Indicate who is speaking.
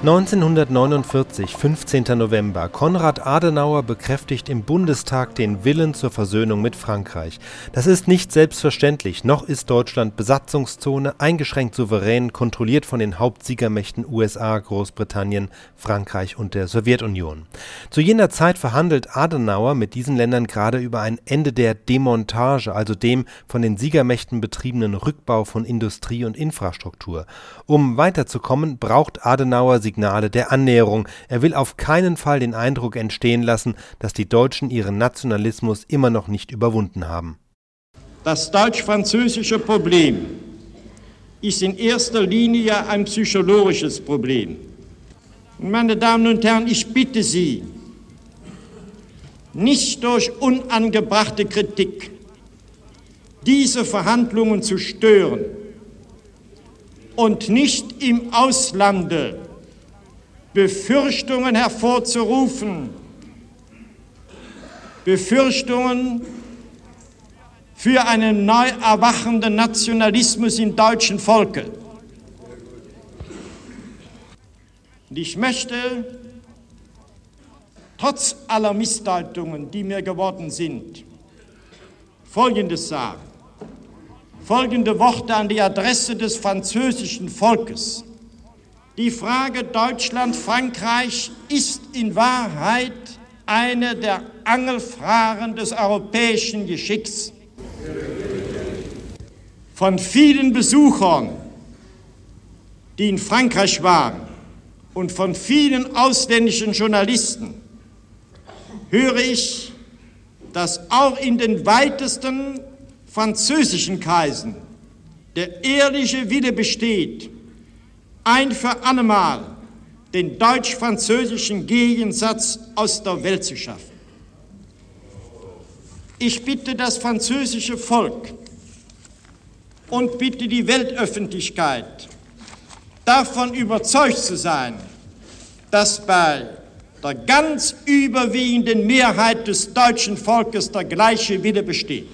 Speaker 1: 1949, 15. November. Konrad Adenauer bekräftigt im Bundestag den Willen zur Versöhnung mit Frankreich. Das ist nicht selbstverständlich. Noch ist Deutschland Besatzungszone, eingeschränkt souverän, kontrolliert von den Hauptsiegermächten USA, Großbritannien, Frankreich und der Sowjetunion. Zu jener Zeit verhandelt Adenauer mit diesen Ländern gerade über ein Ende der Demontage, also dem von den Siegermächten betriebenen Rückbau von Industrie und Infrastruktur. Um weiterzukommen, braucht Adenauer Signale der Annäherung. Er will auf keinen Fall den Eindruck entstehen lassen, dass die Deutschen ihren Nationalismus immer noch nicht überwunden haben.
Speaker 2: Das deutsch-französische Problem ist in erster Linie ein psychologisches Problem. Meine Damen und Herren, ich bitte Sie, nicht durch unangebrachte Kritik diese Verhandlungen zu stören und nicht im Auslande Befürchtungen hervorzurufen, Befürchtungen für einen neu erwachenden Nationalismus im deutschen Volke. Und ich möchte trotz aller Missdeutungen, die mir geworden sind, Folgendes sagen. Folgende Worte an die Adresse des französischen Volkes. Die Frage Deutschland-Frankreich ist in Wahrheit eine der Angelfragen des europäischen Geschicks. Von vielen Besuchern, die in Frankreich waren, und von vielen ausländischen Journalisten höre ich, dass auch in den weitesten französischen Kreisen der ehrliche Wille besteht, ein für allemal den deutsch-französischen Gegensatz aus der Welt zu schaffen. Ich bitte das französische Volk und bitte die Weltöffentlichkeit, davon überzeugt zu sein, dass bei der ganz überwiegenden Mehrheit des deutschen Volkes der gleiche Wille besteht.